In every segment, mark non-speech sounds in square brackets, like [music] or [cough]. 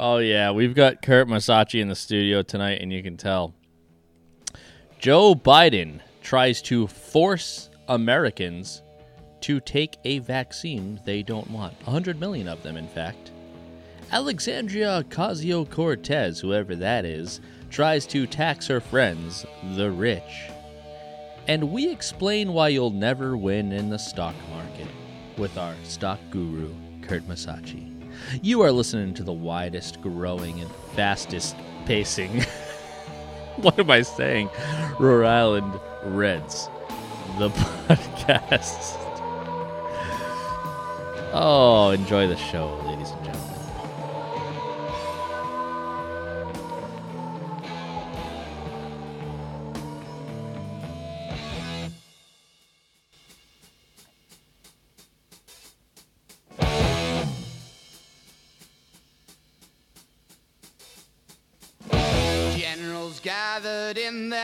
Oh yeah, we've got Kurt Masachi in the studio tonight, and you can tell. Joe Biden tries to force Americans to take a vaccine they don't want. 100 million of them, in fact. Alexandria Ocasio Cortez, whoever that is, tries to tax her friends, the rich. And we explain why you'll never win in the stock market with our stock guru, Kurt Masachi. You are listening to the widest growing and fastest pacing. [laughs] what am I saying? Rhode Island Reds, the [laughs] podcast. Oh, enjoy the show, ladies and gentlemen.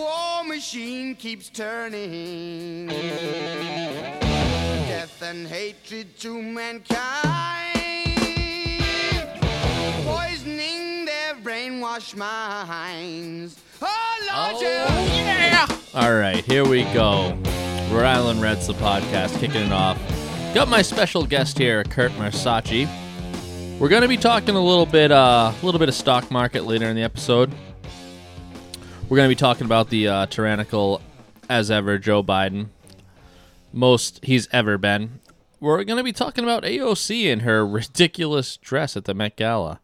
war machine keeps turning. Death and hatred to mankind, poisoning their brainwashed minds. Oh, Lord, yeah! All right, here we go. Rhode Island Reds, the podcast, kicking it off. Got my special guest here, Kurt Marsachi. We're going to be talking a little bit, uh, a little bit of stock market later in the episode. We're going to be talking about the uh, tyrannical, as ever, Joe Biden, most he's ever been. We're going to be talking about AOC and her ridiculous dress at the Met Gala.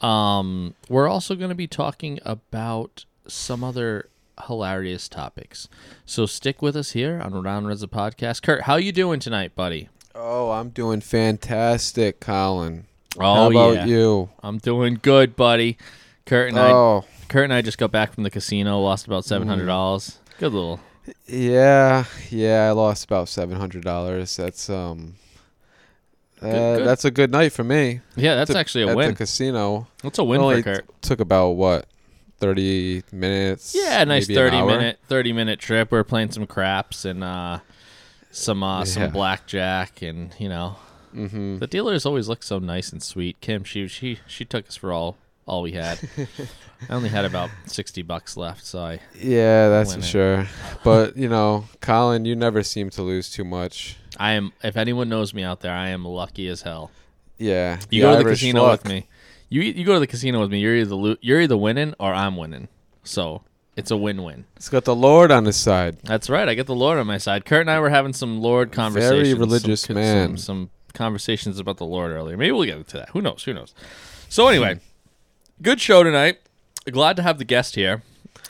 Um, we're also going to be talking about some other hilarious topics. So stick with us here on Round Reds the podcast. Kurt, how you doing tonight, buddy? Oh, I'm doing fantastic, Colin. Oh How about yeah, you? I'm doing good, buddy. Kurt and I, Oh, Kurt and I just got back from the casino. Lost about seven hundred dollars. Good little. yeah, yeah. I lost about seven hundred dollars. That's um, uh, good. that's a good night for me. Yeah, that's At- actually a at win. the casino. That's a win Only for Kurt. Took about what, thirty minutes? Yeah, nice thirty minute thirty minute trip. We are playing some craps and uh, some uh, some blackjack, and you know, Mhm. the dealers always look so nice and sweet. Kim, she she she took us for all all we had. [laughs] I only had about sixty bucks left, so I Yeah, that's for sure. But you know, Colin, you never seem to lose too much. I am. If anyone knows me out there, I am lucky as hell. Yeah, You go to the casino luck. with me. You you go to the casino with me. You're either lo- you're either winning or I'm winning. So it's a win-win. It's got the Lord on his side. That's right. I get the Lord on my side. Kurt and I were having some Lord conversations. some- religious some, man. Some, conversations about the Lord earlier. Maybe we'll get into that. Who knows? Who knows? So anyway, [laughs] good show tonight. Glad to have the guest here.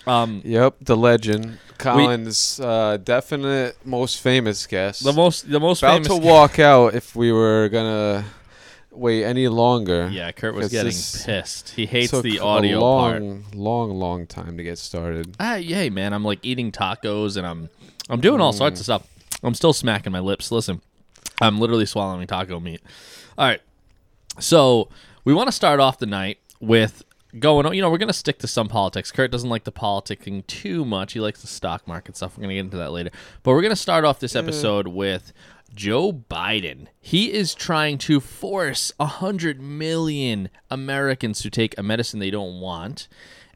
Um, Yep, the legend, Colin's uh, definite most famous guest. the most the most about famous. to walk out if we were gonna wait any longer. yeah, Kurt was getting pissed. He hates Took the a audio part. long, long, long time to get started. Ah, yeah, man. I'm like eating tacos and I'm I'm doing all sorts of stuff. I'm still smacking my lips. Listen, I'm literally swallowing taco meat. All right. So we want to start off the night with going. on. You know, we're gonna stick to some politics. Kurt doesn't like the politicking too much. He likes the stock market stuff. We're gonna get into that later. But we're gonna start off this mm. episode with Joe Biden. He is trying to force a hundred million Americans to take a medicine they don't want.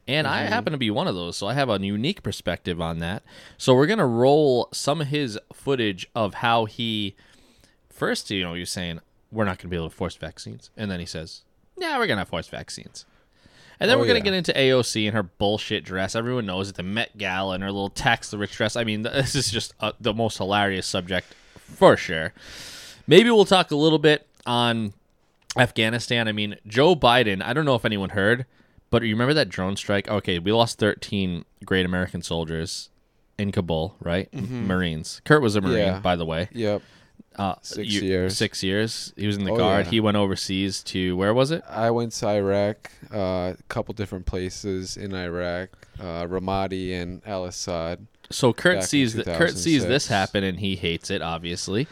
And I mm-hmm. happen to be one of those, so I have a unique perspective on that. So we're gonna roll some of his footage of how he first, you know, you're saying we're not gonna be able to force vaccines, and then he says, "Yeah, we're gonna have force vaccines." And then Oh, we're gonna yeah. get into AOC and her bullshit dress. Everyone knows it, the Met Gala and her little tax the rich dress. I mean, [laughs] this is just uh, the most hilarious subject for sure. Maybe we'll talk a little bit on Afghanistan. I mean, Joe Biden. I don't know if anyone heard, but you remember that drone strike? Okay, we lost 13 great American soldiers in Kabul, right? Marines. Kurt was a Marine, Yeah. by the way. Yep. Uh, Six you- years. Six years. He was in the Oh, guard. yeah. He went overseas to where was it? I went to Iraq, uh, a couple different places in Iraq, uh, Ramadi and Al Asad. So Kurt sees that Kurt sees this happen and he hates it. Obviously,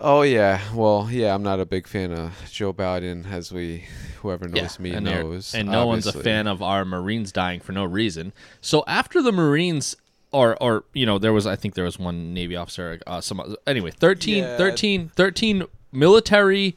Oh yeah, well yeah, I'm not a big fan of Joe Biden, as we whoever knows yeah, me and, knows. and no one's a fan of our Marines dying for no reason. So after the Marines. Or, or you know there was I think there was one Navy officer uh, some anyway 13, Yeah. 13, 13 military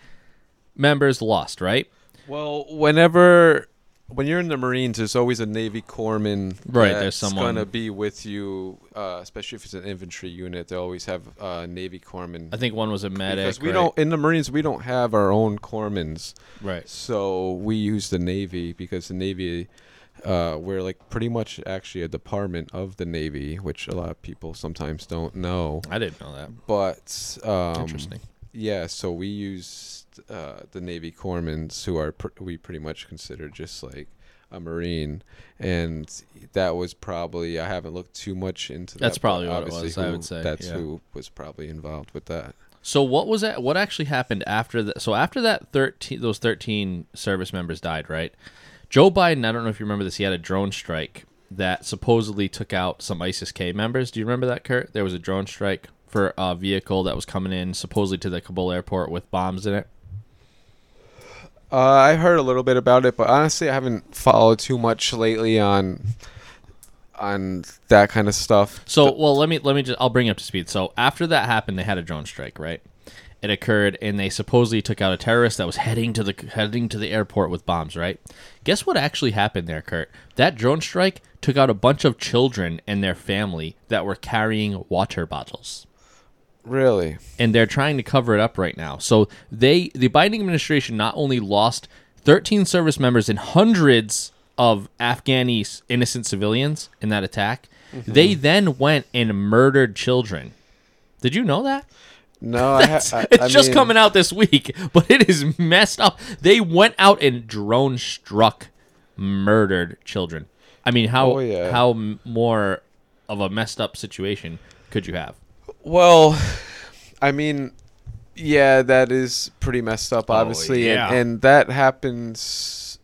members lost right Well, whenever when you're in the Marines, there's always a Navy corpsman. Right, that's there's someone- gonna be with you, uh, especially if it's an infantry unit. They always have uh, Navy corpsman. I think one was a medic because we right? don't in the Marines we don't have our own corpsmans. right So we use the Navy because the Navy, uh, we're like pretty much actually a department of the Navy, which a lot of people sometimes don't know. I didn't know that But um, interesting Yeah, so we used uh, the Navy corpsmen, who are pr- we pretty much consider just like a Marine, and that was probably I haven't looked too much into. That's that, but probably what it was, I would say, that's yeah. who was probably involved with that. So what was that? What actually happened after that? So after that, thirteen those thirteen service members died, right? Joe Biden. I don't know if you remember this. He had a drone strike that supposedly took out some ISIS K members. Do you remember that, Kurt? There was a drone strike for a vehicle that was coming in supposedly to the Kabul airport with bombs in it. Uh, I heard a little bit about it, but honestly, I haven't followed too much lately on on that kind of stuff. So, well, let me let me just I'll bring you up to speed. So, after that happened, they had a drone strike, right? It occurred, and they supposedly took out a terrorist that was heading to the heading to the airport with bombs, right? Guess what actually happened there, Kurt? That drone strike took out a bunch of children and their family that were carrying water bottles Really? and they're trying to cover it up right now. So they, the Biden administration, not only lost 13 service members and hundreds of Afghani innocent civilians in that attack, mm-hmm. they then went and murdered children. Did you know that? No, I, ha- I it's I just mean, coming out this week, [laughs] but it is messed up. They went out and drone struck, murdered children. I mean, how Oh, yeah. how more of a messed up situation could you have? Well, I mean, yeah, that is pretty messed up, oh, obviously, Oh, yeah. and, and that happens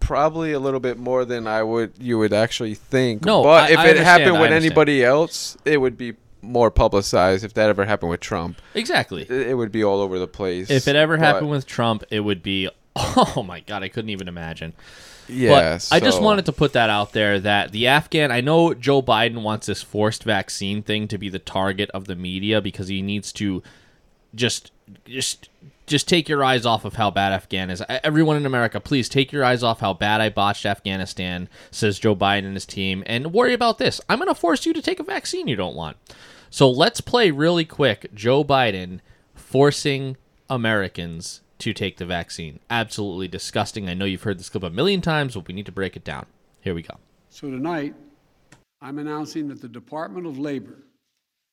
probably a little bit more than I would you would actually think. No, but I- if I it happened with anybody else, it would be more publicized. If that ever happened with Trump, Exactly. it, would be all over the place. If it ever But, happened with Trump, it would be [laughs] oh my god, I couldn't even imagine. yeah, but I just wanted to put that out there that the Afghan I know Joe Biden wants this forced vaccine thing to be the target of the media because he needs to just just just take your eyes off of how bad Afghan is. Everyone in America, please take your eyes off how bad I botched Afghanistan, says Joe Biden and his team, and worry about this. I'm going to force you to take a vaccine you don't want. So let's play really quick Joe Biden forcing Americans to take the vaccine. Absolutely disgusting. I know you've heard this clip a million times, but we need to break it down. Here we go. So tonight, I'm announcing that the Department of Labor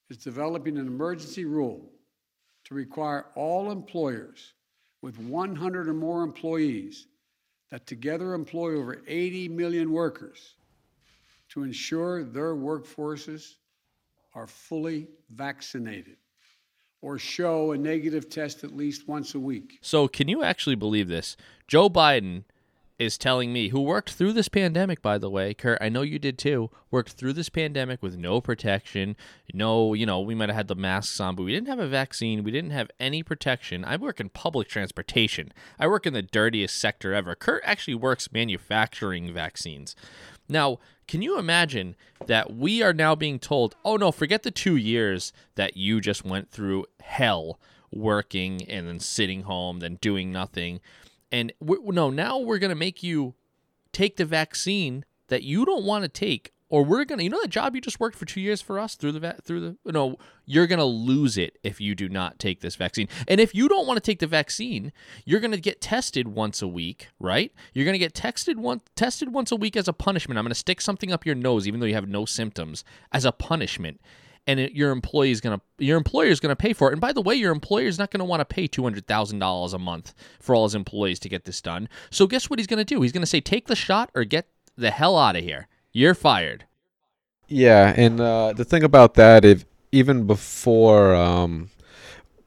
is developing an emergency rule to require all employers with 100 or more employees that together employ over 80 million workers to ensure their workforces are fully vaccinated or show a negative test at least once a week. So, can you actually believe this? Joe Biden is telling me, who worked through this pandemic, by the way, Kurt, I know you did too, worked through this pandemic with no protection. No, you know, we might have had the masks on, but we didn't have a vaccine. We didn't have any protection. I work in public transportation. I work in the dirtiest sector ever. Kurt actually works manufacturing vaccines. Now, can you imagine that we are now being told, oh no, forget the two years that you just went through hell working and then sitting home, then doing nothing. And no, now we're going to make you take the vaccine that you don't want to take or we're going to you know the job you just worked for 2 years for us through the through the no you're going to lose it if you do not take this vaccine. And if you don't want to take the vaccine you're going to get tested once a week right? You're going to get texted one tested once a week as a punishment. I'm going to stick something up your nose even though you have no symptoms as a punishment and it, your employee is gonna your employer is gonna pay for it. And by the way, your employer is not gonna want to pay two hundred thousand dollars a month for all his employees to get this done. So guess what he's gonna do? He's gonna say, take the shot or get the hell out of here. You're fired. Yeah, and uh, the thing about that, if even before, um,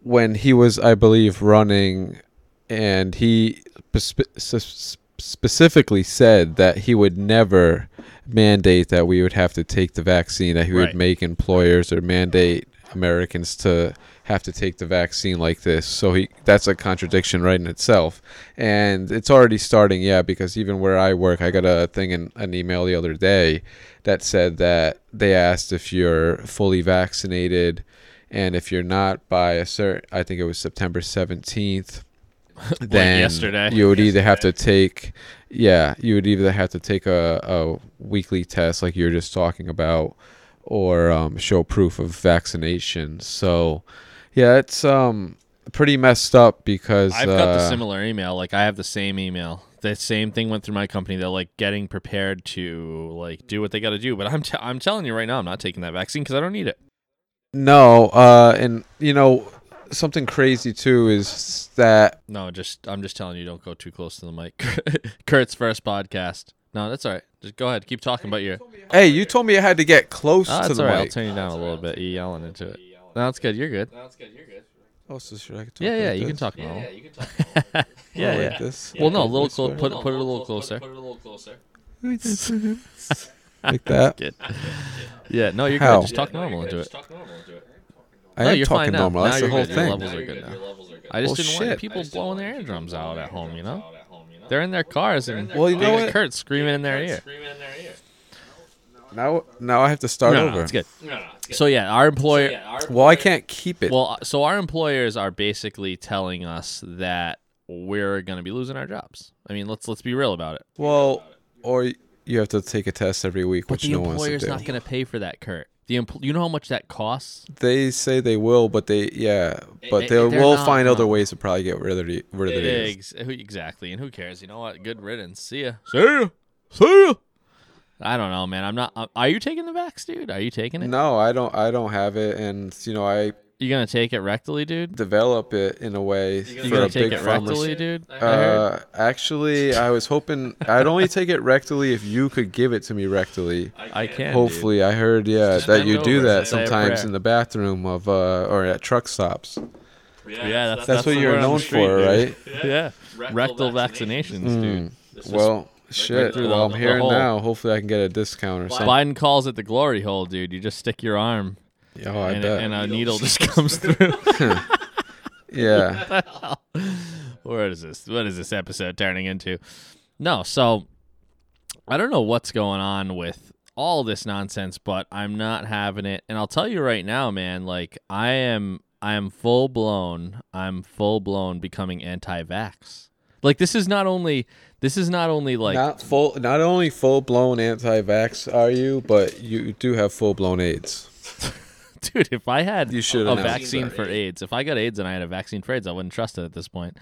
when he was, I believe, running, and he spe- specifically said that he would never mandate that we would have to take the vaccine, that he Right. would make employers or mandate Americans to have to take the vaccine like this. So he that's a contradiction right in itself. And it's already starting, yeah, because even where I work, I got a thing in an email the other day that said that they asked if you're fully vaccinated and if you're not by a certain I think it was September 17th [laughs] then yesterday. you would either have to take yeah you would either have to take a, a weekly test like you were just talking about or um, show proof of vaccination so yeah it's um pretty messed up because I've got the uh, similar email. Like I have the same email. The same thing went through my company. They're like getting prepared to like do what they got to do. But I'm t- I'm telling you right now, I'm not taking that vaccine because I don't need it. no uh and you know something crazy too is that No, just I'm just telling you, don't go too close to the mic. [laughs] Kurt's first podcast. No, that's all right. Just go ahead. Keep talking about your. hey you told me i had to get close Oh, to that's the all right. I'll mic turn you down a little bit. You yelling into it. No, that's good. You're good. oh so should i can talk Yeah, yeah. like You can this? talk normal. Yeah, Oh, [laughs] yeah. like this? Well, no, a little this clo- put it a little closer. put it a little closer. [laughs] like that Good. Yeah, no, you're How? good. Just talk normal into it. I no, am you're talking fine now. normal Now that's the whole thing levels are good now. I just Well, didn't want people blowing their eardrums out at home. You know, they're in their cars and Well, you know Big what? Kurt screaming in their ear. now now i have to start No, over no, it's good. So yeah, our employer. well i can't keep it Well, so our employers are basically telling us that we're going to be losing our jobs. I mean, let's let's be real about it. Well, or you have to take a test every week, But which the no wants to employer's not going to pay for that, Kurt. The empl- you know how much that costs? They say they will, but they yeah, but They- will not, find other ways to probably get rid of the rid of these. Ex- exactly, and who cares? You know what? Good riddance. See ya. See ya. See ya. I don't know, man. I'm not. Uh, are you taking the vax, dude? Are you taking it? No, I don't. I don't have it, and you know I You gonna take it rectally, dude? develop it in a way You for gonna a take big it rectally, dude? I heard. Uh, actually, I was hoping I'd only take it rectally if you could give it to me rectally. I can. Hopefully, I heard yeah Just that bend you do over, that say a sometimes prayer. in the bathroom of uh or at truck stops. Dude. Yeah, that's, That's, what the you're word on the known street, for, dude. right? [laughs] Yeah. Rectal, vaccinations, dude. Well, shit. through well, the- I'm the here hole. now. Hopefully, I can get a discount or something. Biden calls it the glory hole, dude. You just stick your arm Oh, I and, bet. and a needle just comes [laughs] through. [laughs] [laughs] yeah. what is this? What is this episode turning into? No, so I don't know what's going on with all this nonsense, but I'm not having it. And I'll tell you right now, man, like I am I am full blown I'm full blown becoming anti vax. Like this is not only this is not only like not full. Not only full blown anti-vax are you, but you do have full blown AIDS. [laughs] dude, if I had You should a announce vaccine for AIDS, if I got AIDS and I had a vaccine for AIDS, I wouldn't trust it at this point.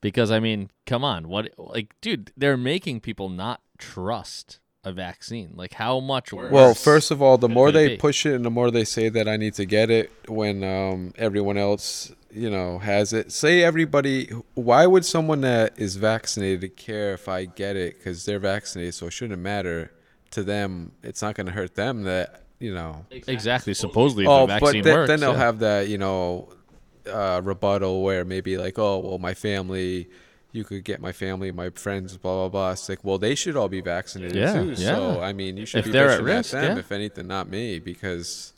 Because I mean, come on, what like dude, they're making people not trust a vaccine. Like how much worse? Well, first of all, the more they be? push it and the more they say that I need to get it when um, everyone else, you know, has it. Say everybody, why would someone that is vaccinated care if I get it because they're vaccinated? So it shouldn't matter to them. It's not going to hurt them that, you know. exactly. Supposedly, Oh, the but vaccine then, works, then they'll yeah. have that, you know, uh, rebuttal where maybe like, oh, well, my family, you could get my family, my friends, blah blah blah. It's like, well, they should all be vaccinated Yeah, too. So. I mean, you should If be they're at risk, them, yeah. if anything, not me, because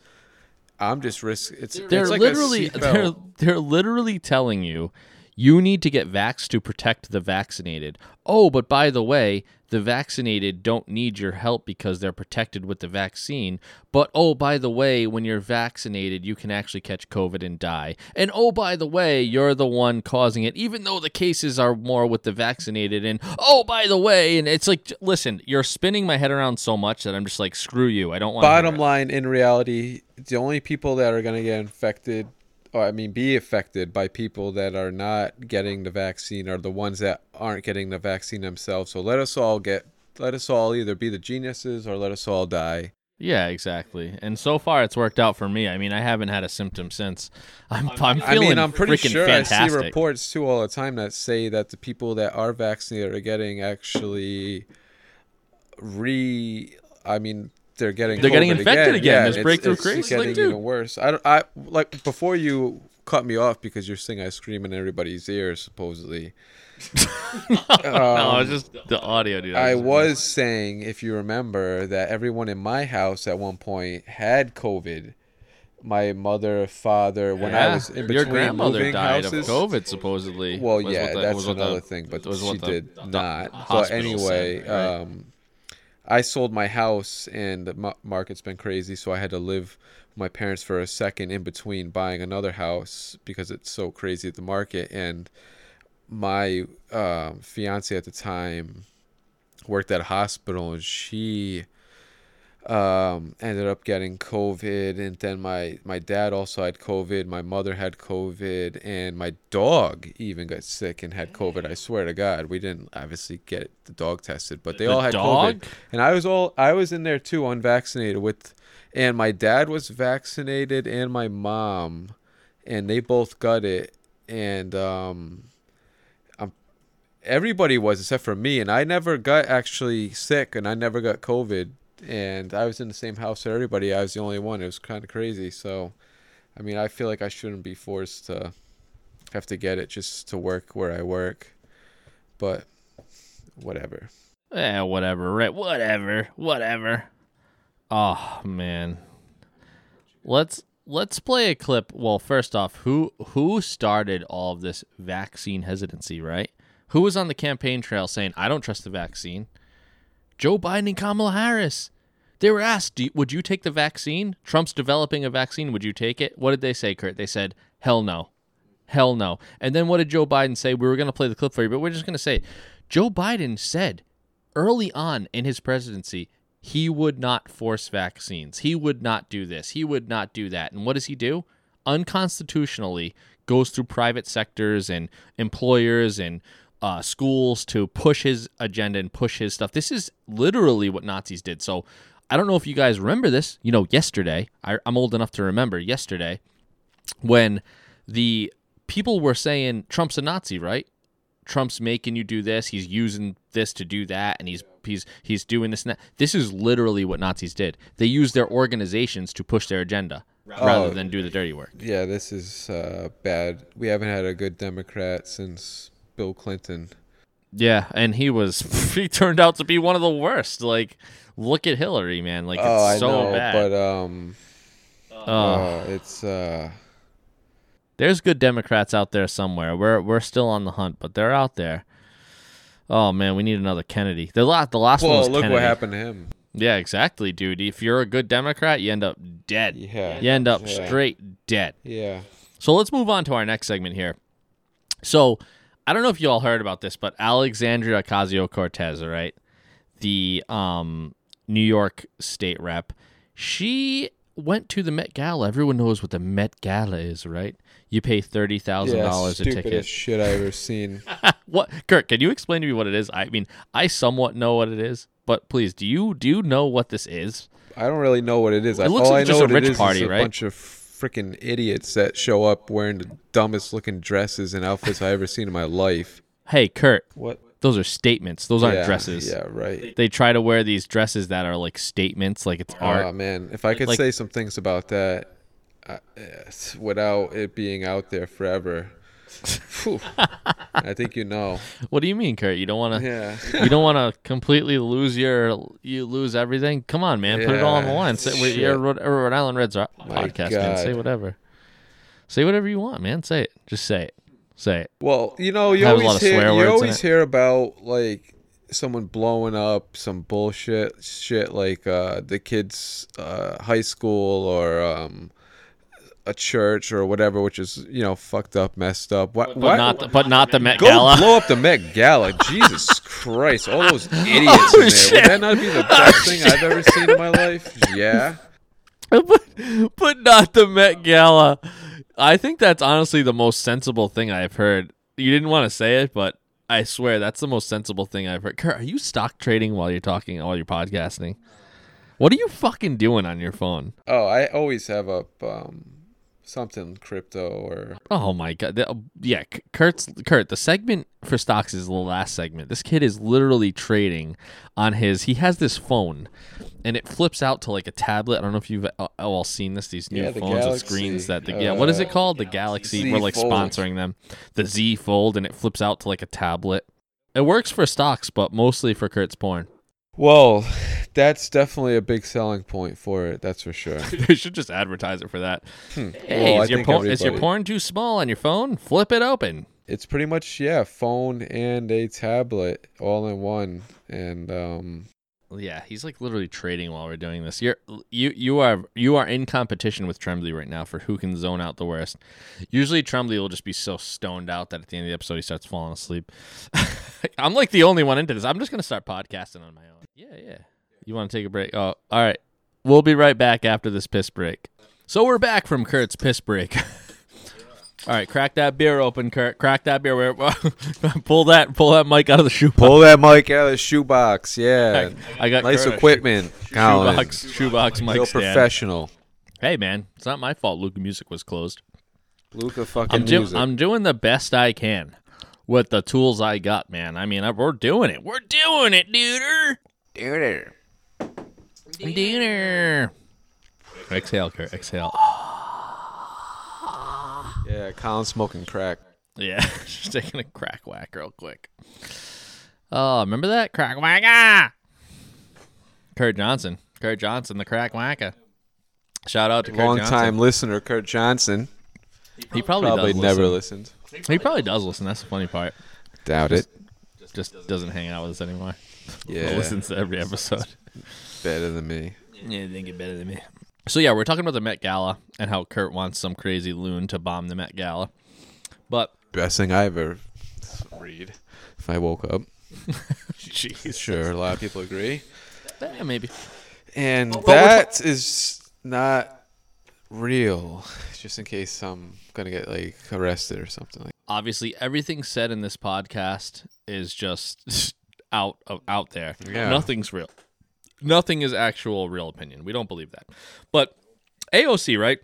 I'm just risk. It's they're it's like literally a they're they're literally telling you you need to get vaxxed to protect the vaccinated. Oh, but by the way, the vaccinated don't need your help because they're protected with the vaccine. But oh, by the way, when you're vaccinated, you can actually catch COVID and die. And oh, by the way, you're the one causing it, even though the cases are more with the vaccinated. And oh, by the way, and it's like, listen, you're spinning my head around so much that I'm just like, screw you. I don't want. Bottom line, in reality, the only people that are going to get infected, or I mean, be affected by people that are not getting the vaccine are the ones that aren't getting the vaccine themselves. So let us all get, let us all either be the geniuses or let us all die. Yeah, exactly. And so far, it's worked out for me. I mean, I haven't had a symptom since. I'm, [laughs] I'm I feeling mean, I'm pretty sure fantastic. I see reports too all the time that say that the people that are vaccinated are getting actually re. I mean, they're getting They're getting infected again. Yeah, There's it's- breakthrough it's craze. getting Like, dude. even worse. I don't. I like before you cut me off because you're saying I scream in everybody's ears, supposedly. [laughs] no, it's just the audio, dude. I was saying, if you remember, that everyone in my house at one point had COVID. My mother, father, when I was in between your grandmother moving died houses. of COVID, supposedly. Well, yeah, the- that's was what the- another thing, but was she the- did the not. But anyway, said, right? um, I sold my house, and the market's been crazy, so I had to live with my parents for a second in between buying another house because it's so crazy at the market. And my um, fiance at the time worked at a hospital, and she um, ended up getting COVID, and then my my dad also had COVID. My mother had COVID, and my dog even got sick and had COVID. I swear to God, we didn't obviously get the dog tested, but they The all had dog? COVID, and I was all I was in there too, unvaccinated with, and my dad was vaccinated, and my mom, and they both got it, and um, I'm everybody was except for me and i never got actually sick and i never got covid and i was in the same house with everybody i was the only one it was kind of crazy so i mean i feel like i shouldn't be forced to have to get it just to work where i work but whatever Eh, whatever, right? Whatever, whatever. Oh man, let's let's play a clip. Well, first off, who who started all of this vaccine hesitancy? Right? Who was on the campaign trail saying, "I don't trust the vaccine"? Joe Biden and Kamala Harris. They were asked, you, "Would you take the vaccine? Trump's developing a vaccine. Would you take it?" What did they say, Kurt? They said, "Hell no." Hell no. And then what did Joe Biden say? We were going to play the clip for you, but we're just going to say Joe Biden said early on in his presidency, he would not force vaccines. He would not do this. He would not do that. And what does he do? Unconstitutionally goes through private sectors and employers and uh, schools to push his agenda and push his stuff. This is literally what Nazis did. So I don't know if you guys remember this. You know, yesterday, I, I'm old enough to remember yesterday when the people were saying Trump's a Nazi, right? Trump's making you do this. He's using this to do that, and he's he's he's doing this and that. This is literally what Nazis did. They used their organizations to push their agenda rather Oh. than do the dirty work. yeah this is uh, bad we haven't had a good democrat since bill clinton Yeah, and he was [laughs] he turned out to be one of the worst. Like, look at Hillary, man. Like, it's oh i so know bad. but um Oh. uh, it's uh There's good Democrats out there somewhere. We're we're still on the hunt, but they're out there. Oh man, we need another Kennedy. The last the last one well was look Kennedy. what happened to him Yeah, exactly, dude. If you're a good Democrat, you end up dead. Yeah. You end up Yeah. straight dead. yeah So let's move on to our next segment here. So I don't know if you all heard about this, but Alexandria Ocasio Cortez, all right, the um, New York state rep, she went to the Met Gala. Everyone knows what the Met Gala is, right? You pay thirty thousand yeah, dollars a ticket. shit I ever seen. [laughs] What, Kurt? Can you explain to me what it is? I mean, I somewhat know what it is, but please, do you do you know what this is? I don't really know what it is. It looks All like I just know a rich is party, is a right? bunch of freaking idiots that show up wearing the dumbest looking dresses and outfits I ever seen in my life. Hey, Kurt, What? Those are statements. Those aren't yeah, dresses. Yeah, right. They try to wear these dresses that are like statements, like it's art. Oh man, if I could Like- say some things about that uh, without it being out there forever, I think you know. [laughs] What do you mean, Kurt? You don't want to? Yeah. You don't want to completely lose your you lose everything. Come on, man, put it all on the line. Say, we- shit. you're Rhode, Rhode Island Reds are podcast, man. Say whatever. Say whatever you want, man. Say it. Just say it. Say it. Well, you know, you Has a lot always hear you always hear about like someone blowing up some bullshit shit like uh the kids uh high school or um a church or whatever which is, you know, fucked up, messed up. What But what not the, but not the Met Go Gala. blow up the Met Gala. [laughs] Jesus Christ. All those [laughs] idiots in there. Oh, shit. Would that not be the best thing I've ever seen in my life? [laughs] Yeah. but, but not the Met Gala. I think that's honestly the most sensible thing I've heard. You didn't want to say it, but I swear that's the most sensible thing I've heard. Kurt, are you stock trading while you're talking, while you're podcasting? What are you fucking doing on your phone? Oh, I always have up um something crypto or Oh my god! The- yeah, Kurt's Kurt. The segment for stocks is the last segment. This kid is literally trading on his. He has this phone, and it flips out to like a tablet. I don't know if you've uh, all seen this. These new Yeah, the phones with screens that. The, yeah, what is it uh, called? The Galaxy. Z We're like Fold. sponsoring them. The Z Fold, and it flips out to like a tablet. It works for stocks, but mostly for Kurt's porn. Well, that's definitely a big selling point for it. That's for sure. [laughs] you should just advertise it for that. Hey, Well, is, your porn, is your porn too small on your phone? Flip it open. It's pretty much yeah, phone and a tablet all in one, and um, Yeah, he's like literally trading while we're doing this. You're you you are you are in competition with Tremblay right now for who can zone out the worst. Usually Tremblay will just be so stoned out that at the end of the episode he starts falling asleep. [laughs] I'm like the only one into this. I'm just gonna start podcasting on my own. Yeah, yeah. You want to take a break? Oh, all right. We'll be right back after this piss break. So we're back from Kurt's piss break. [laughs] all right, crack that beer open, Kurt. Crack that beer. [laughs] pull that pull that mic out of the shoe. pull that mic out of the shoebox. Yeah, I got nice Kurt a equipment. Colin. shoebox shoebox mic Real stand. professional. Hey man, it's not my fault. Luca Music was closed. Luca fucking I'm do- music. I'm doing the best I can with the tools I got, man. I mean, I, we're doing it. We're doing it, duder. Duder. Duder. Exhale, Kurt. Exhale. Yeah, Colin smoking crack. Yeah, [laughs] just taking a crack whack real quick. Oh, remember that crack whacker? Kurt Johnson. Kurt Johnson, the crack whacker. Shout out to Kurt Long Johnson. time listener, Kurt Johnson. He probably, Probably does never listen. listened. He probably does listen. That's the funny part. Doubt it. Just doesn't hang out with us anymore. [laughs] Yeah, listens to every episode. better than me. Yeah, they get better than me. So yeah, we're talking about the Met Gala and how Kurt wants some crazy loon to bomb the Met Gala. But Best thing I ever read. If I woke up, [laughs] jeez, sure, a lot of people agree. yeah, maybe. And we're that is not real. Just in case I'm gonna get like arrested or something like. Obviously, everything said in this podcast is just [laughs] out of out there. Yeah. Nothing's real. Nothing is actual real opinion. We don't believe that. But AOC, right?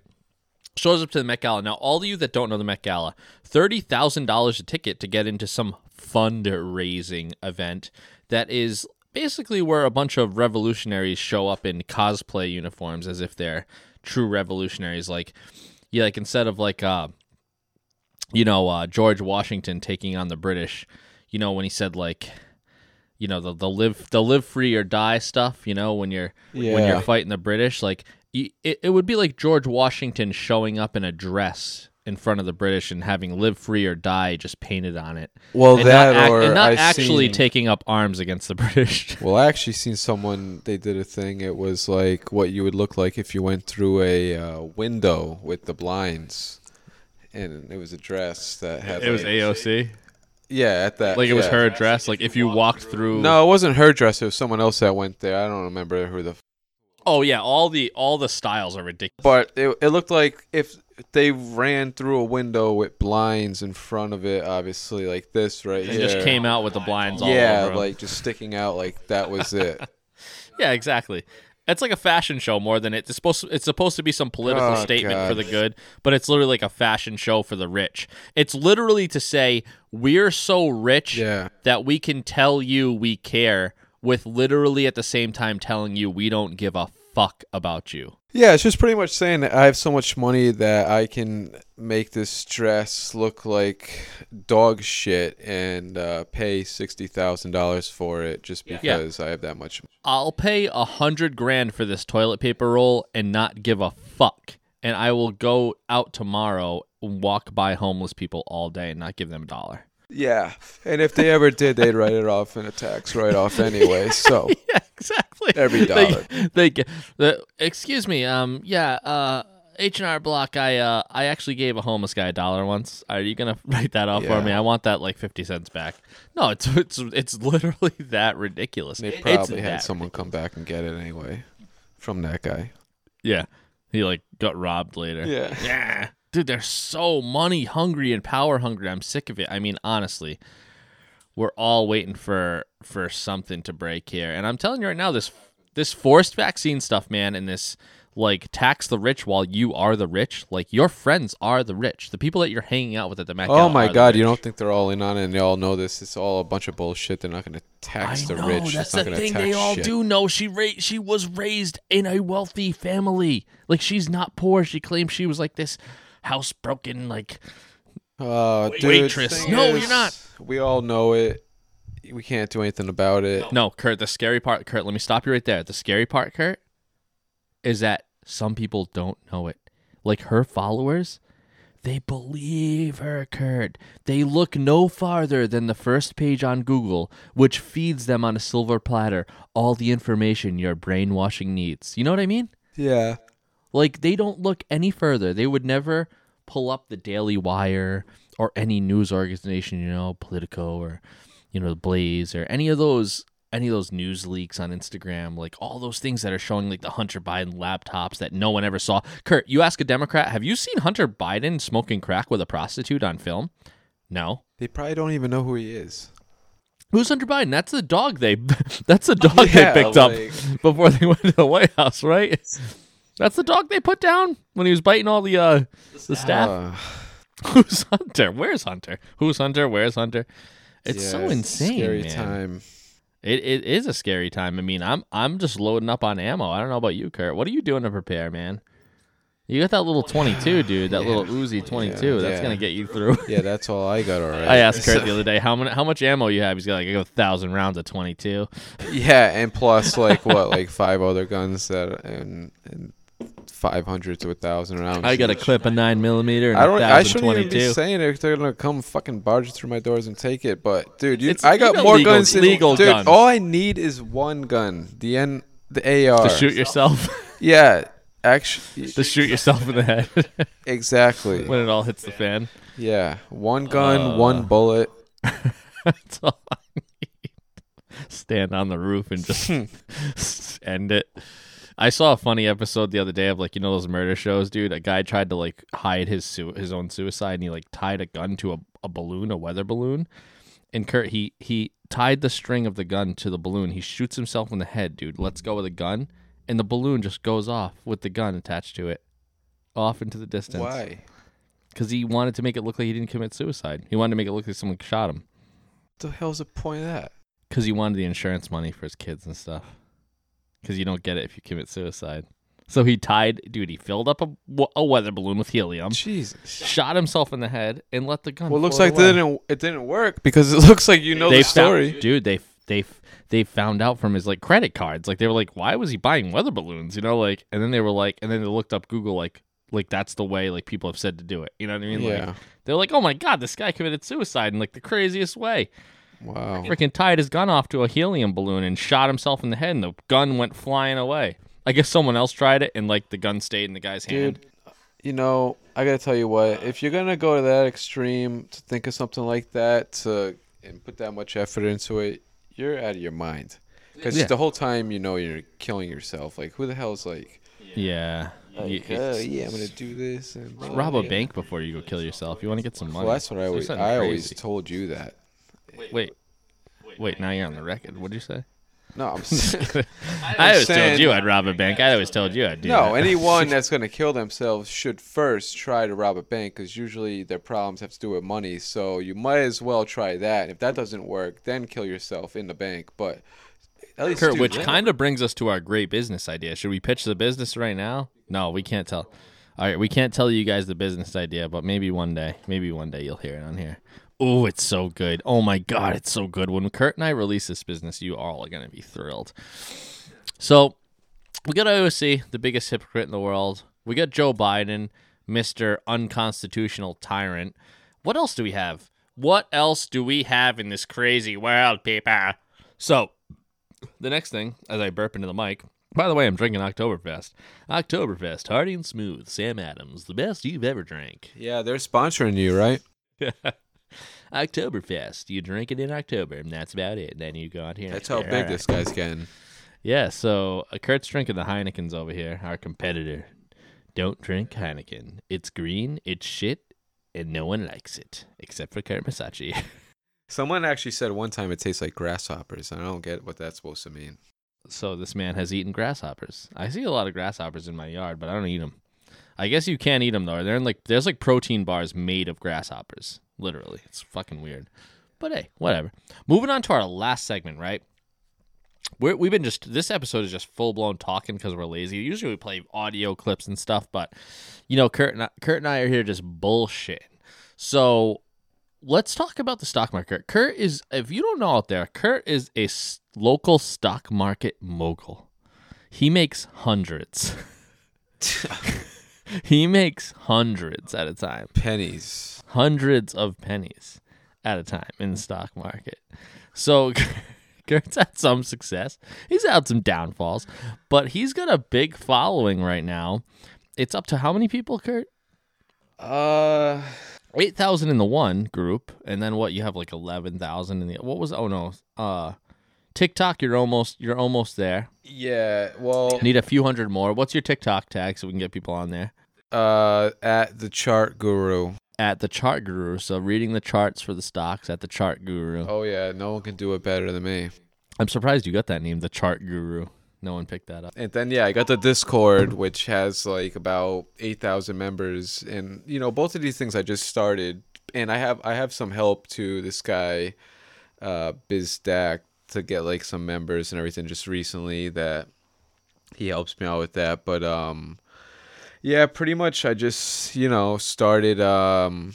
Shows up to the Met Gala. Now, all of you that don't know the Met Gala, thirty thousand dollars a ticket to get into some fundraising event that is basically where a bunch of revolutionaries show up in cosplay uniforms as if they're true revolutionaries. Like, yeah, like instead of like uh you know, uh, George Washington taking on the British, you know, when he said like, you know, the the live the live free or die stuff, you know, when you're when you're fighting the British, like it, it would be like George Washington showing up in a dress in front of the British and having live free or die just painted on it. Well, and that not ac- or and not I've actually seen- taking up arms against the [laughs] British. Well, I actually seen someone. They did a thing. It was like what you would look like if you went through a uh, window with the blinds, and it was a dress that had. it was AOC. Yeah, at that. Like it was yeah. her dress. Like if you walked through. No, it wasn't her dress. It was someone else that went there. I don't remember who the. Oh yeah, all the all the styles are ridiculous. But it it looked like if they ran through a window with blinds in front of it, obviously like this right They here. just came out with the blinds all Yeah, over 'em. like just sticking out like that was it. [laughs] Yeah, exactly. It's like a fashion show more than it- it's supposed. To, it's supposed to be some political Oh, statement for the good, but it's literally like a fashion show for the rich. It's literally to say we're so rich Yeah. that we can tell you we care, with literally at the same time telling you we don't give a fuck about you. Yeah, it's just pretty much saying that I have so much money that I can make this dress look like dog shit and uh, pay sixty thousand dollars for it just because I have that much. I'll pay a hundred grand for this toilet paper roll and not give a fuck. And I will go out tomorrow and walk by homeless people all day and not give them a dollar. Yeah, and if they ever did, they'd write it off in a tax write off anyway. [laughs] So yeah, exactly. Every dollar. They, get the excuse me. Um, yeah. Uh, H and R Block. I uh, I actually gave a homeless guy a dollar once. Are you gonna [laughs] write that off for me? I want that like fifty cents back. No, it's it's it's literally [laughs] that ridiculous. they It's probably had that someone come back and get it anyway from that guy. Yeah. He like got robbed later. Yeah. Yeah. Dude, they're so money hungry and power hungry. I'm sick of it. I mean, honestly, we're all waiting for for something to break here. And I'm telling you right now, this this forced vaccine stuff, man, and this like tax the rich while you are the rich. Like your friends are the rich. The people that you're hanging out with at the Met Oh my God! You don't think they're all in on it, and they all know this? It's all a bunch of bullshit. They're not going to tax I the know, rich. That's it's the thing. They all shit. do know she ra- she was raised in a wealthy family. Like she's not poor. She claims she was like this housebroken like Uh, dude, Waitress. thing No, is, you're not. We all know it. We can't do anything about it. No, Kurt, the scary part, Kurt, let me stop you right there. The scary part, Kurt, is that some people don't know it. Like her followers, they believe her, Kurt. They look no farther than the first page on Google, which feeds them on a silver platter all the information your brainwashing needs. You know what I mean? Yeah. Like they don't look any further. They would never pull up the Daily Wire or any news organization, you know, Politico or you know, Blaze or any of those any of those news leaks on Instagram, like all those things that are showing like the Hunter Biden laptops that no one ever saw. Kurt, you ask a Democrat, have you seen Hunter Biden smoking crack with a prostitute on film? No. They probably don't even know who he is. Who's Hunter Biden? That's the dog they [laughs] that's the dog [laughs] Yeah, they picked like- up before they went to the White House, right? [laughs] That's the dog they put down when he was biting all the uh the staff. Uh, [laughs] Who's Hunter? Where's Hunter? Who's Hunter? Where's Hunter? It's yeah, so a insane, Scary man. time. It it is a scary time. I mean, I'm I'm just loading up on ammo. I don't know about you, Kurt. What are you doing to prepare, man? You got that little 22, dude. That little Uzi 22. Yeah, That's yeah. gonna get you through. [laughs] Yeah, that's all I got already. I asked Kurt [laughs] the other day how many how much ammo you have. He's got like a thousand rounds of 22. Yeah, and plus like what, like five other guns that and and five hundred to a thousand rounds. I got a clip of nine millimeter and I a don't. I shouldn't even be saying it. They're gonna come fucking barge through my doors and take it. But dude, you, It's- I you got know more legal- guns. Than, legal dude, guns. all I need is one gun. The N, the AR. To shoot yourself, [laughs] Yeah, actually, [laughs] to shoot yourself in the head [laughs] exactly. when it all hits the fan. Yeah, one gun, Uh. one bullet. That's all I need. Stand on the roof and just end it. I saw a funny episode the other day of like you know those murder shows, dude. A guy tried to like hide his su- his own suicide, and he like tied a gun to a, a balloon, a weather balloon. And Kurt, he he tied the string of the gun to the balloon. He shoots himself in the head, dude. Let's go with a gun, and the balloon just goes off with the gun attached to it, off into the distance. Why? Because he wanted to make it look like he didn't commit suicide. He wanted to make it look like someone shot him. the hell's the point of that? Because he wanted the insurance money for his kids and stuff. Because you don't get it if you commit suicide. So he tied, dude, he filled up a, a weather balloon with helium, Jesus. shot himself in the head, and let the gun. Well, it looks like it didn't it didn't work because it [laughs] looks like you know they the story. Found, dude, they they they found out from his like credit cards. Like they were like, why was he buying weather balloons? You know, like, and then they were like, and then they looked up Google, like, like that's the way like people have said to do it. You know what I mean? Yeah. Like, they're like, oh my god, this guy committed suicide in like the craziest way. Wow. freaking tied his gun off to a helium balloon and shot himself in the head, and the gun went flying away. I guess someone else tried it, and like the gun stayed in the guy's hand. Dude, you know, I gotta tell you what. If you're gonna go to that extreme to think of something like that to and put that much effort into it, you're out of your mind. Because Yeah. the whole time you know you're killing yourself. Like, who the hell is like, Yeah. like You- oh, yeah, I'm gonna do this and blah, rob a bank before you go kill yourself. You want to get some money. Well, that's what I always. something I always told you that. Wait, wait. Now you're on the record. What'd you say? No, I'm. [laughs] saying- I always saying- told you I'd rob a bank. I always told you I'd do No, that. anyone [laughs] that's going to kill themselves should first try to rob a bank because usually their problems have to do with money. So you might as well try that. If that doesn't work, then kill yourself in the bank. But at least Kurt, do which that. kind of brings us to our great business idea. Should we pitch the business right now? No, we can't tell. All right, we can't tell you guys the business idea, but maybe one day, maybe one day you'll hear it on here. Oh, it's so good. Oh my god, it's so good. When Kurt and I release this business, you all are going to be thrilled. So, we got AOC, the biggest hypocrite in the world. We got Joe Biden, Mr. Unconstitutional Tyrant. What else do we have? What else do we have in this crazy world, people? So, the next thing, as I burp into the mic, by the way, I'm drinking Oktoberfest. Oktoberfest, hearty and smooth. Sam Adams, the best you've ever drank. Yeah, they're sponsoring you, right? [laughs] Oktoberfest, you drink it in October, and that's about it. And then you go out here. That's how big "All right." this guy's getting. Yeah, so uh, Kurt's drinking the Heinekens over here, our competitor. Don't drink Heineken. It's green, it's shit, and no one likes it, except for Kurt Masachi. [laughs] Someone actually said one time it tastes like grasshoppers. and I don't get what that's supposed to mean. So this man has eaten grasshoppers. I see a lot of grasshoppers in my yard, but I don't eat them. I guess you can't eat them though. They're in like there's like protein bars made of grasshoppers. Literally, it's fucking weird. But hey, whatever. Moving on to our last segment, right? We're, we've been just this episode is just full blown talking because we're lazy. Usually we play audio clips and stuff, but you know, Kurt and I, Kurt and I are here just bullshit. So let's talk about the stock market. Kurt is, if you don't know out there, Kurt is a s- local stock market mogul. He makes hundreds. [laughs] [laughs] he makes hundreds at a time Pennies. hundreds of pennies at a time in the stock market. So [laughs] Kurt's had some success. He's had some downfalls, but he's got a big following right now. It's up to how many people, Kurt? Uh, Eight thousand in the one group, and then what? You have like eleven thousand in the. What was? Oh no, uh, TikTok. You're almost. You're almost there. yeah. Well, Need a few hundred more. What's your TikTok tag so we can get people on there? Uh, at the chart guru. At the Chart Guru. So reading the charts for the stocks at the Chart Guru. Oh yeah, no one can do it better than me. I'm surprised you got that name, the Chart Guru. No one picked that up. And then yeah, I got the Discord, which has like about eight thousand members, and you know both of these things I just started, and I have I have some help to this guy, uh, BizDac, to get like some members and everything just recently that he helps me out with that. But um, yeah, pretty much I just you know started um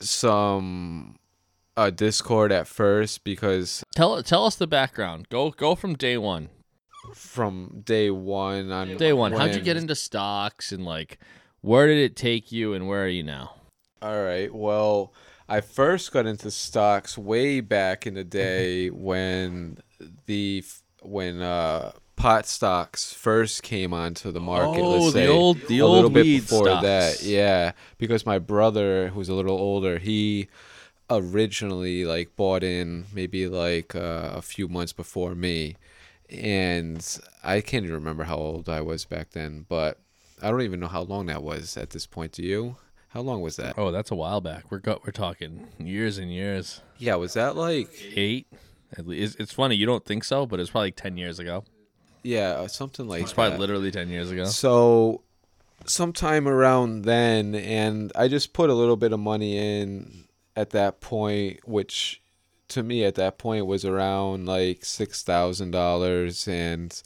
some uh Discord at first because Tell tell us the background. Go go from day one. from day one on Day one. How'd you get into stocks and like where did it take you and where are you now? All right. Well, I first got into stocks way back in the day when the when uh pot stocks first came onto the market. Oh, let's the say, old- the a little bit before that. Yeah, because my brother, who's a little older, he originally like bought in maybe like uh, a few months before me, and I can't even remember how old I was back then, but I don't even know how long that was at this point. Do you? How long was that? Oh, that's a while back. We're go- we're talking years and years. Yeah, was that like Eight. At least it's, it's funny you don't think so, but it's probably like ten years ago. Yeah, uh, something like It's probably that. literally ten years ago. So sometime around then and I just put a little bit of money in at that point which to me at that point was around like $6,000 and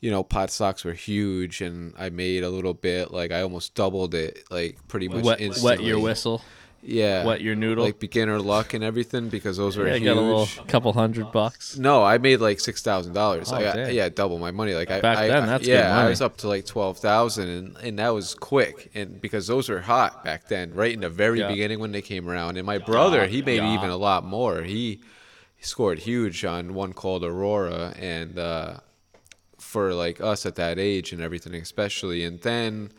you know pot stocks were huge and I made a little bit like I almost doubled it like pretty much Wet, instantly. wet your whistle. Yeah. wet your noodle. Like beginner luck and everything because those were Yeah, huge. got a little couple hundred bucks. No, I made like six thousand dollars. Oh, I got damn. yeah, double my money. Like Back I, then, I- that's yeah, I was up to like twelve thousand, and and that was quick, and because those were hot back then, right in the very Yeah. beginning when they came around. And my brother, he made yeah. even a lot more. He, he scored huge on one called Aurora, and uh, for like us at that age and everything, especially. And then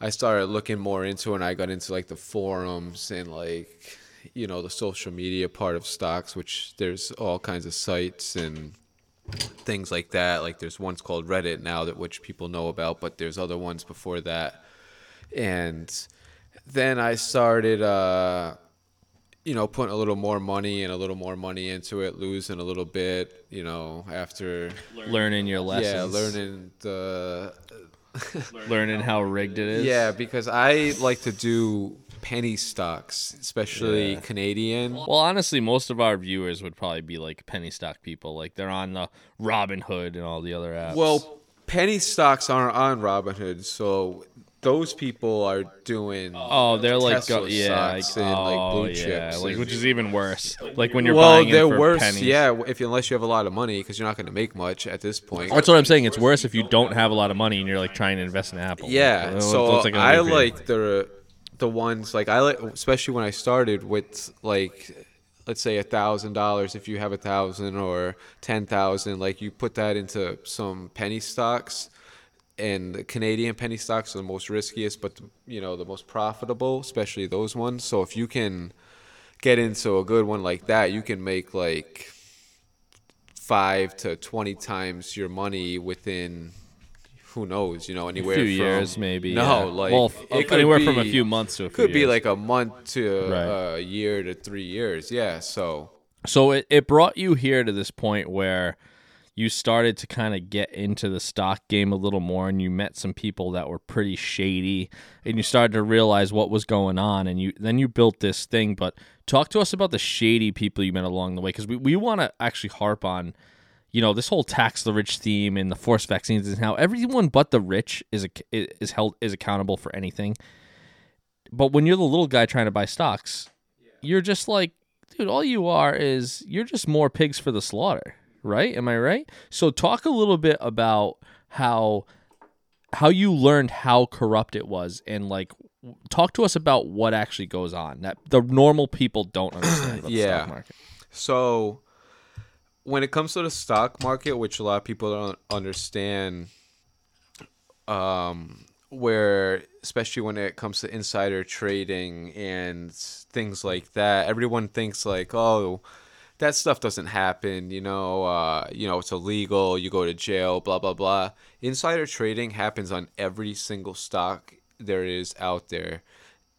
I started looking more into it, and I got into like the forums and like you know the social media part of stocks, which there's all kinds of sites and things like that. Like there's ones called Reddit now that which people know about, but there's other ones before that. And then I started uh you know, putting a little more money and a little more money into it, losing a little bit, you know, after Learning your lessons. yeah, learning the [laughs] learning how rigged it is. yeah, because I like to do penny stocks, especially Yeah. Canadian. Well, honestly, most of our viewers would probably be like penny stock people. Like they're on the Robinhood and all the other apps. Well, penny stocks aren't on Robinhood, so those people are doing. oh, they're like Tesla go, yeah, like, stocks and, like, oh, blue yeah, chips like and- which is even worse. Like when you're well, buying in they're for worse. pennies. Yeah, if you, unless you have a lot of money, because you're not going to make much at this point. That's what I'm saying. It's worse if you don't have a lot of money and you're like trying to invest in Apple. Yeah, What- so what's it gonna I do for you? like the the ones like I like, especially when I started with like, let's say a thousand dollars. If you have a thousand or ten thousand, like you put that into some penny stocks, and the Canadian penny stocks are the most riskiest, but you know the most profitable, especially those ones. So if you can get into a good one like that, you can make like five to twenty times your money within who knows, you know, anywhere a few from years maybe. no, yeah. like well, it uh, could anywhere from a be- few months to a few could be years. like a month to Right. a year to three years. Yeah, so So it, it brought you here to this point where you started to kind of get into the stock game a little more and you met some people that were pretty shady and you started to realize what was going on and you then you built this thing. But talk to us about the shady people you met along the way because we, we want to actually harp on you know this whole tax the rich theme and the forced vaccines and how everyone but the rich is a, is held is accountable for anything. But when you're the little guy trying to buy stocks you're just like dude all you are is you're just more pigs for the slaughter right? Am I right? So talk a little bit about how how you learned how corrupt it was and like talk to us about what actually goes on that the normal people don't understand about the [clears throat] Yeah. stock market. So, when it comes to the stock market, which a lot of people don't understand, um, where especially when it comes to insider trading and things like that, everyone thinks like, oh, that stuff doesn't happen. You know, uh, you know, it's illegal. You go to jail. Blah blah blah. Insider trading happens on every single stock there is out there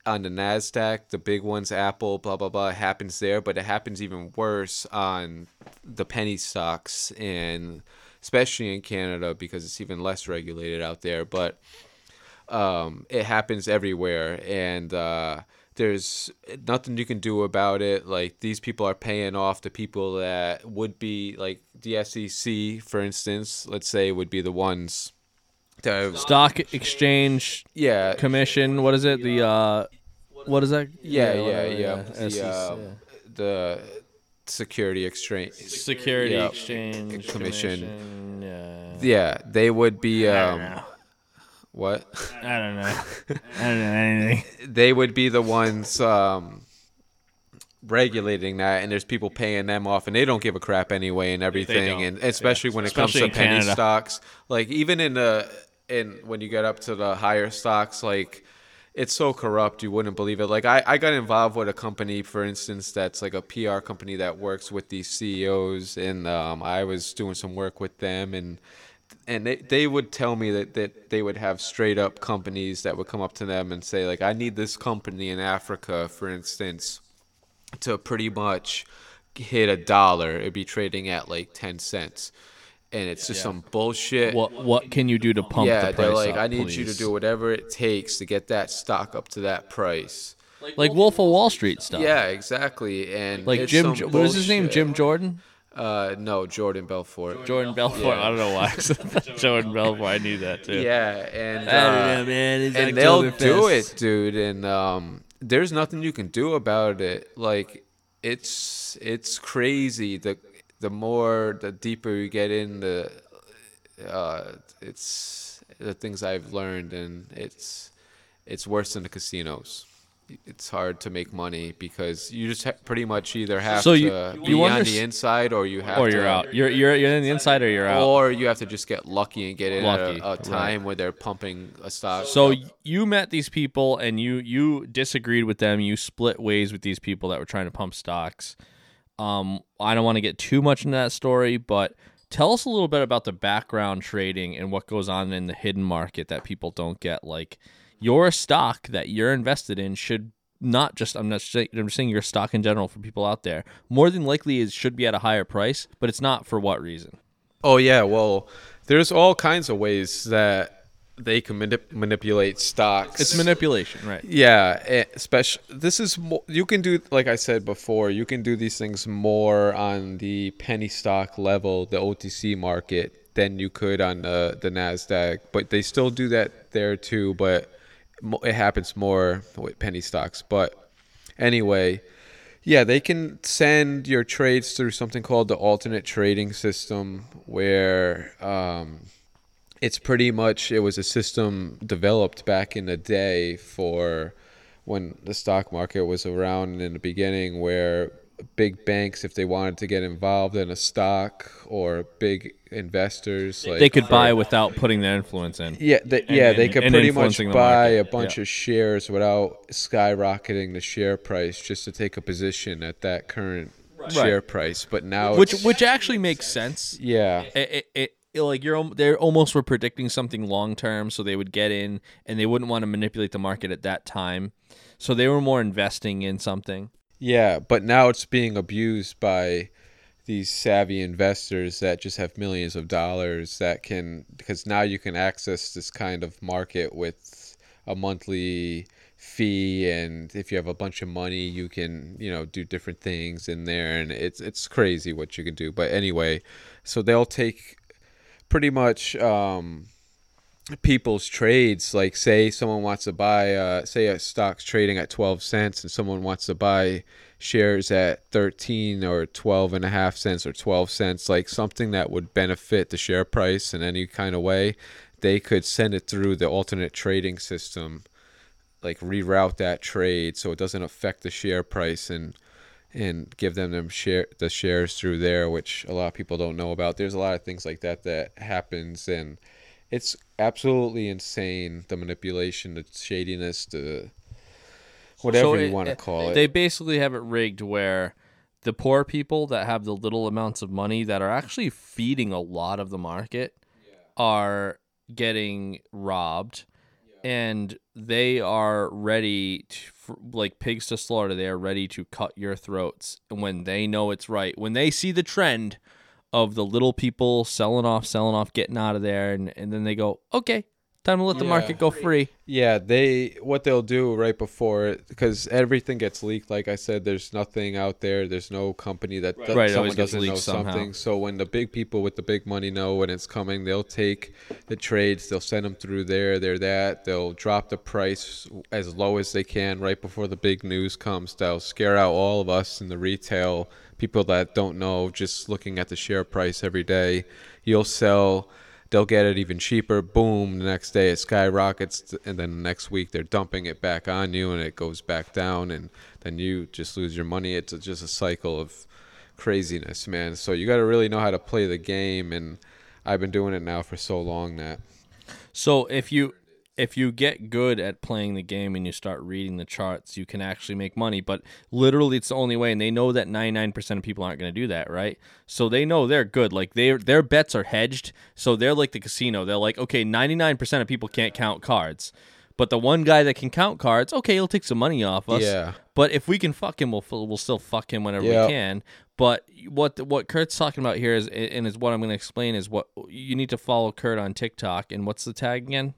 on the Nasdaq, the big ones, Apple, blah blah blah, happens there, but it happens even worse on the penny stocks and especially in Canada because it's even less regulated out there. But um, it happens everywhere, and uh, there's nothing you can do about it. Like these people are paying off the people that would be like the SEC, for instance. Let's say would be the ones. That, Stock exchange yeah, commission, what is it? The uh what is that? Yeah, yeah, whatever, yeah. SEC, The, uh, the security exchange. Security yeah, exchange commission. commission, Yeah. Yeah, they would be. Um. What? I don't know. I don't know anything. [laughs] they would be the ones um, regulating that, and there's people paying them off, and they don't give a crap anyway, and everything, and especially when it Especially comes to penny Canada. stocks. Like even in the in when you get up to the higher stocks, like. It's so corrupt, you wouldn't believe it. Like I, I got involved with a company, for instance, that's like a PR company that works with these CEOs, and um, I was doing some work with them, and and they, they would tell me that, that they would have straight up companies that would come up to them and say like i need this company in africa for instance to pretty much hit a dollar. It'd be trading at like 10 cents. And it's just some bullshit. What what can you do to pump yeah the price they're like up, i need you to do whatever it takes to get that stock up to that price. Like Wolf of Wall Street stuff. yeah exactly and Like it's Jim, some what is his name? Jim Jordan. Uh no jordan belfort Jordan Belfort. I don't know why. [laughs] Jordan Belfort. I knew that too. yeah and I don't uh, know, man. It's and they'll do it, dude. And um, there's nothing you can do about it. Like it's it's crazy. The the more the deeper you get in the, uh, it's the things I've learned, and it's it's worse than the casinos. It's hard to make money because you just ha- pretty much either have So you- to you be on the inside or you have Or to, you're out. You're you're you're in the inside or you're out. or you have to just get lucky and get in Lucky, at a, a right. time where they're pumping a stock. So up. you met these people and you you disagreed with them. You split ways with these people that were trying to pump stocks. Um, I don't want to get too much into that story, but tell us a little bit about the background trading and what goes on in the hidden market that people don't get. Like your stock that you're invested in should not just I'm not saying I'm just saying your stock in general for people out there. More than likely, it should be at a higher price, but it's not for what reason. Oh yeah, well, there's all kinds of ways that they can manip- manipulate stocks. It's manipulation, right? yeah, especially this is mo- you can do like I said before, you can do these things more on the penny stock level, the OTC market, than you could on the the Nasdaq. But they still do that there too, but it happens more with penny stocks. But anyway, yeah, they can send your trades through something called the alternate trading system, where um, it's pretty much it was a system developed back in the day for when the stock market was around in the beginning, where big banks, if they wanted to get involved in a stock, or big investors, like They could buy without putting their influence in. yeah, they, yeah, they could pretty much buy a bunch Yeah. of shares without skyrocketing the share price just to take a position at that current share price. But now, which it's- which actually makes sense. yeah, It, it, it, like you're they almost were predicting something long term, so they would get in and they wouldn't want to manipulate the market at that time, so they were more investing in something. Yeah, but now it's being abused by these savvy investors that just have millions of dollars that can because now you can access this kind of market with a monthly fee and if you have a bunch of money you can you know do different things in there and it's it's crazy what you can do. But anyway so they'll take pretty much um people's trades. Like say someone wants to buy uh, say a stock's trading at 12 cents and someone wants to buy shares at 13 or 12 and a half cents or 12 cents like something that would benefit the share price in any kind of way they could send it through the alternate trading system like reroute that trade so it doesn't affect the share price and and give them them share the shares through there which a lot of people don't know about. There's a lot of things like that that happens and it's absolutely insane the manipulation the shadiness the whatever So you it- want to eh, call it. They basically have it rigged where the poor people that have the little amounts of money that are actually feeding a lot of the market are getting robbed. And they are ready to, for, like pigs to slaughter. They are ready to cut your throats and when they know it's right. When they see the trend of the little people selling off selling off getting out of there and, and then they go okay time to let the Yeah. market go free Yeah, they what they'll do right before because everything gets leaked. Like I said, there's nothing out there. There's no company that that Right, someone always gets doesn't know leaked somehow. something. So when the big people with the big money know when it's coming, they'll take the trades. They'll send them through there. They're that. They'll drop the price as low as they can right before the big news comes. They'll scare out all of us in the retail people that don't know. Just looking at the share price every day, you'll sell they'll get it even cheaper. Boom, the next day it skyrockets, and then the next week they're dumping it back on you, and it goes back down, and then you just lose your money. It's just a cycle of craziness, man. So you got to really know how to play the game, and I've been doing it now for so long that So if you if you get good at playing the game and you start reading the charts, you can actually make money. But literally, it's the only way, and they know that ninety nine percent of people aren't going to do that, right? So they know they're good. Like they their bets are hedged, so they're like the casino. They're like, okay, ninety nine percent of people can't count cards. But the one guy that can count cards, okay, he'll take some money off us. Yeah. But if we can fuck him, we'll we'll still fuck him whenever Yeah. we can. But what what Kurt's talking about here is, and is what I'm going to explain is what you need to follow Kurt on TikTok. And what's the tag again?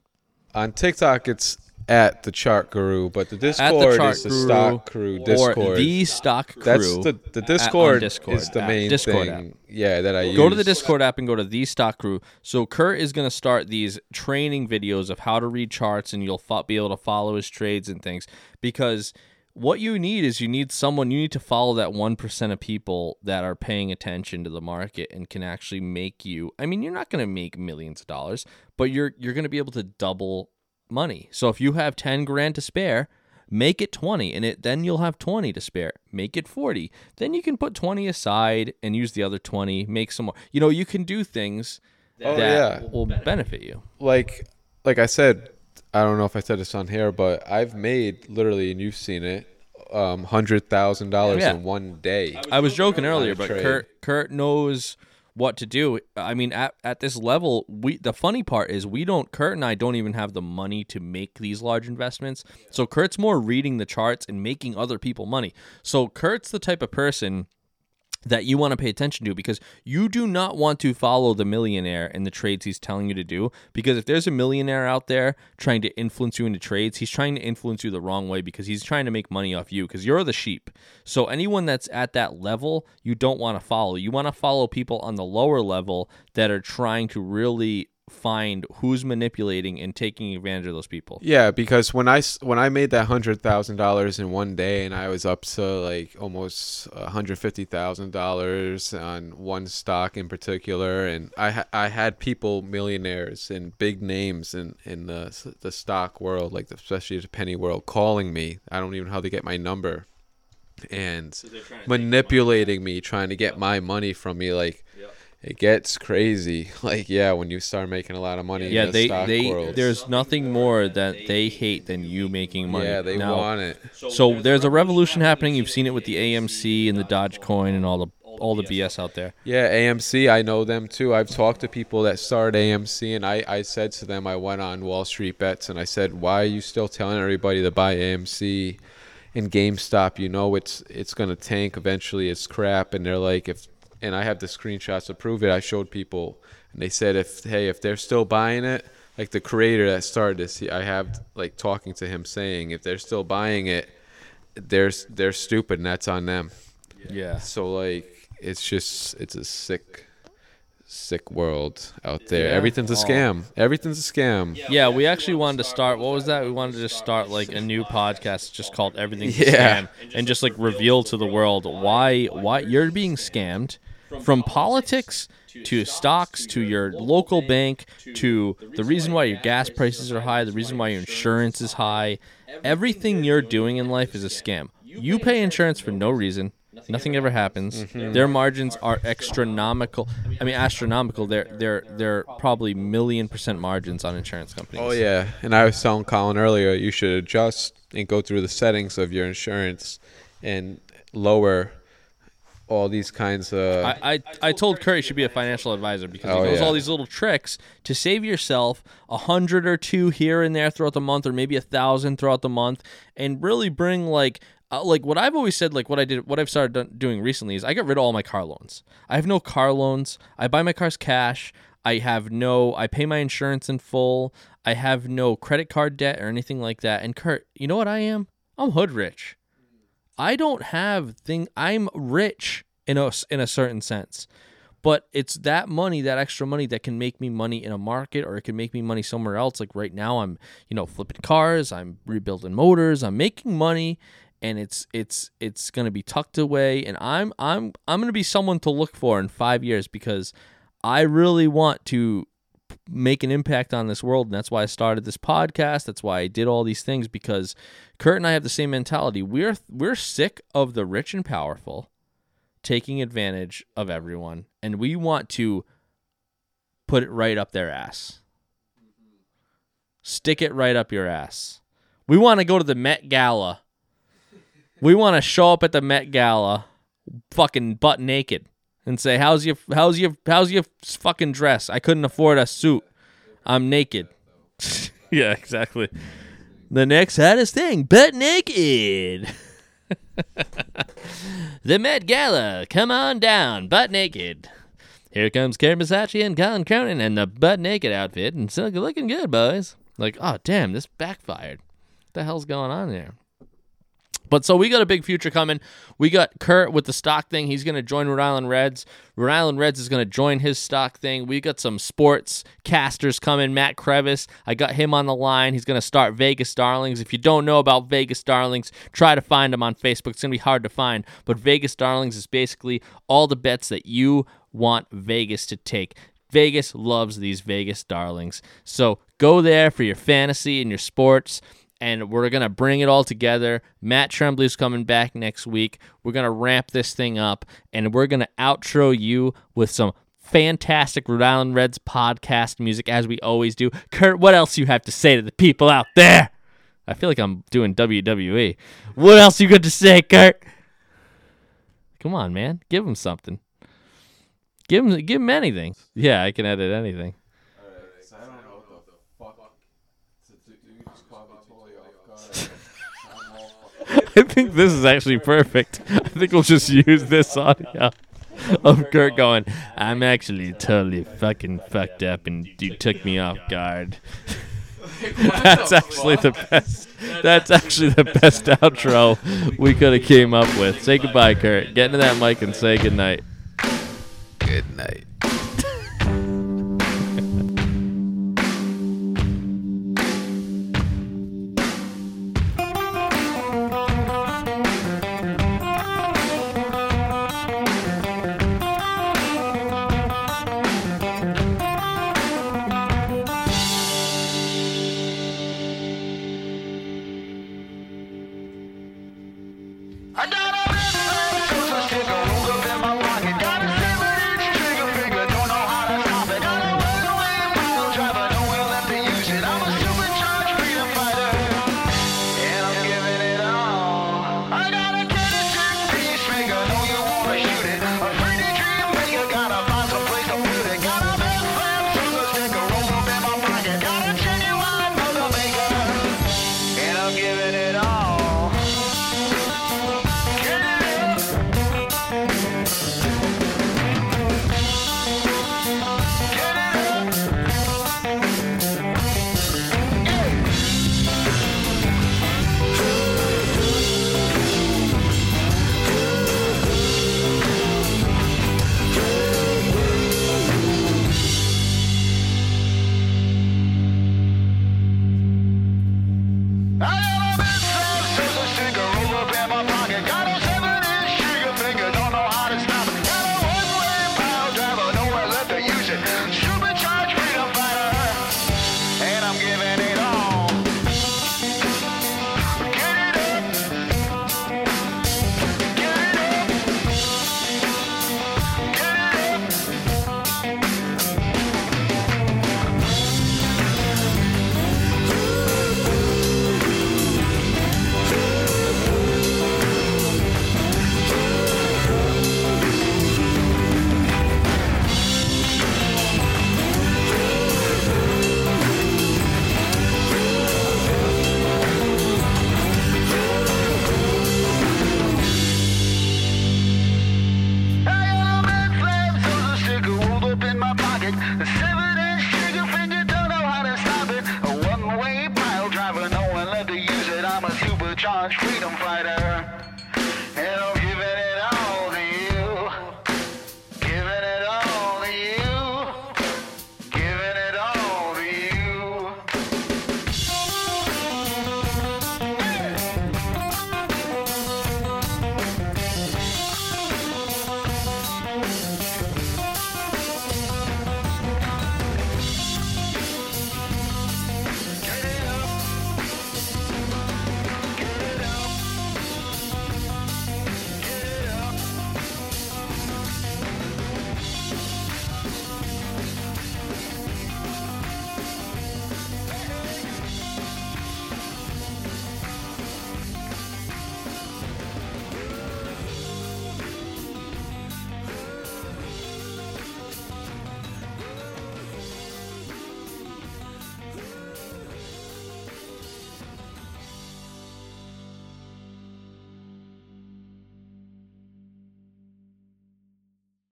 On TikTok it's at the Chart Guru, but the Discord Chart is the Guru Stock Crew Discord. or the Stock Crew. That's the the at- Discord, Discord, is the main Discord thing. app. Yeah, that I use. Go to the Discord app and go to the Stock Crew. So Kurt is going to start these training videos of how to read charts, and you'll fo- be able to follow his trades and things. Because what you need is you need someone. You need to follow that one percent of people that are paying attention to the market and can actually make you. I mean, you're not going to make millions of dollars, but you're you're going to be able to double money. So if you have ten grand to spare. Make it 20 and it then you'll have 20 to spare. Make it 40. Then you can put 20 aside and use the other 20, make some more. You know, you can do things Oh, that yeah. will benefit you. like like I said, I don't know if I said this on here, but I've made literally, and you've seen it, um, hundred thousand dollars Yeah. in one day. I was joking earlier, but trade. Kurt Kurt knows what to do. I mean, at, at this level, we the funny part is we don't Kurt and I don't even have the money to make these large investments. So Kurt's more reading the charts and making other people money. So Kurt's the type of person that you want to pay attention to because you do not want to follow the millionaire in the trades he's telling you to do. Because if there's a millionaire out there trying to influence you into trades, he's trying to influence you the wrong way because he's trying to make money off you because you're the sheep. So anyone that's at that level, you don't want to follow. You want to follow people on the lower level that are trying to really find who's manipulating and taking advantage of those people. Yeah, because when I s- when I made that hundred thousand dollars in one day, and I was up to like almost a hundred fifty thousand dollars on one stock in particular, and I I had people millionaires and big names in in the the stock world, like the, especially the penny world, calling me. I don't even know how they get my number, and manipulating me, trying to get my money from me, like. It gets crazy, [laughs] like yeah, when you start making a lot of money. Yeah, in the they stock they world. there's nothing more that they hate than you making money. yeah, they Now, want it. So there's a revolution happening. You've seen it with the AMC and the Dogecoin and all the all the BS out there. Yeah, AMC, I know them too. I've talked to people that started AMC, and I, I said to them, I went on Wall Street Bets, and I said, why are you still telling everybody to buy AMC and GameStop? You know it's it's gonna tank eventually. It's crap, and they're like, if and I have the screenshots to prove it. I showed people, and they said if hey if they're still buying it, like the creator that started this, he, I have like talking to him saying if they're still buying it, they're they're stupid and that's on them. Yeah. So like it's just it's a sick sick world out there. Yeah. Everything's a scam. Everything's a scam. Yeah, we actually wanted to start. What was that? We wanted to just start like a new podcast, just called "Everything's a Scam," and just like reveal to the world why why you're being scammed from politics to stocks to your local bank to the reason why your gas prices are high, the reason why your insurance is high. Everything you're doing in life is a scam. You pay insurance for no reason. Nothing ever happens. Mm-hmm. Their margins are astronomical. I mean, astronomical. They're they're they're probably million percent margins on insurance companies. Oh yeah, and I was telling Colin earlier, you should adjust and go through the settings of your insurance and lower all these kinds of. I, I, I told Kurt he should be a financial advisor because Oh, he knows yeah. all these little tricks to save yourself a hundred or two here and there throughout the month, or maybe a thousand throughout the month, and really bring like uh, like what I've always said, like what I did, what I've started doing recently is I got rid of all my car loans. I have no car loans. I buy my cars cash. I have no. I pay my insurance in full. I have no credit card debt or anything like that. And Kurt, you know what I am? I'm hood rich. I don't have thing. I'm rich in a in a certain sense, but it's that money, that extra money, that can make me money in a market, or it can make me money somewhere else. Like right now, I'm you know flipping cars, I'm rebuilding motors, I'm making money, and it's it's it's gonna be tucked away, and I'm I'm I'm gonna be someone to look for in five years because I really want to make an impact on this world. And that's why I started this podcast. That's why I did all these things because Kurt and I have the same mentality. We're we're sick of the rich and powerful taking advantage of everyone and we want to put it right up their ass. Stick it right up your ass. We want to go to the Met Gala. We want to show up at the Met Gala fucking butt naked and say, "How's your how's your how's your fucking dress? I couldn't afford a suit. I'm naked." [laughs] yeah, exactly. The next hottest thing, butt naked. [laughs] the Met Gala, come on down, butt naked. Here comes Karen Massachi and Colin Cronin in the butt naked outfit, and so looking good, boys. Like, oh damn, this backfired. What the hell's going on there? But so we got a big future coming. We got Kurt with the stock thing. He's going to join Rhode Island Reds. Rhode Island Reds is going to join his stock thing. We got some sports casters coming. Matt Crevis, I got him on the line. He's going to start Vegas Darlings. If you don't know about Vegas Darlings, try to find him on Facebook. It's going to be hard to find. But Vegas Darlings is basically all the bets that you want Vegas to take. Vegas loves these Vegas Darlings. So go there for your fantasy and your sports and we're gonna bring it all together. Matt Tremblay's coming back next week. We're gonna ramp this thing up, and we're gonna outro you with some fantastic Rhode Island Reds podcast music, as we always do. Kurt, what else you have to say to the people out there? I feel like I'm doing WWE. What else you got to say, Kurt? Come on, man, give him something. Give him, give him anything. Yeah, I can edit anything. [laughs] I think this is actually perfect. [laughs] I think we'll just use this audio of Kurt going, I'm actually totally fucking fucked up and you took me off guard. [laughs] That's actually the best. That's actually the best outro we could have came up with. Say goodbye, Kurt. Get into that mic and say goodnight. Good night.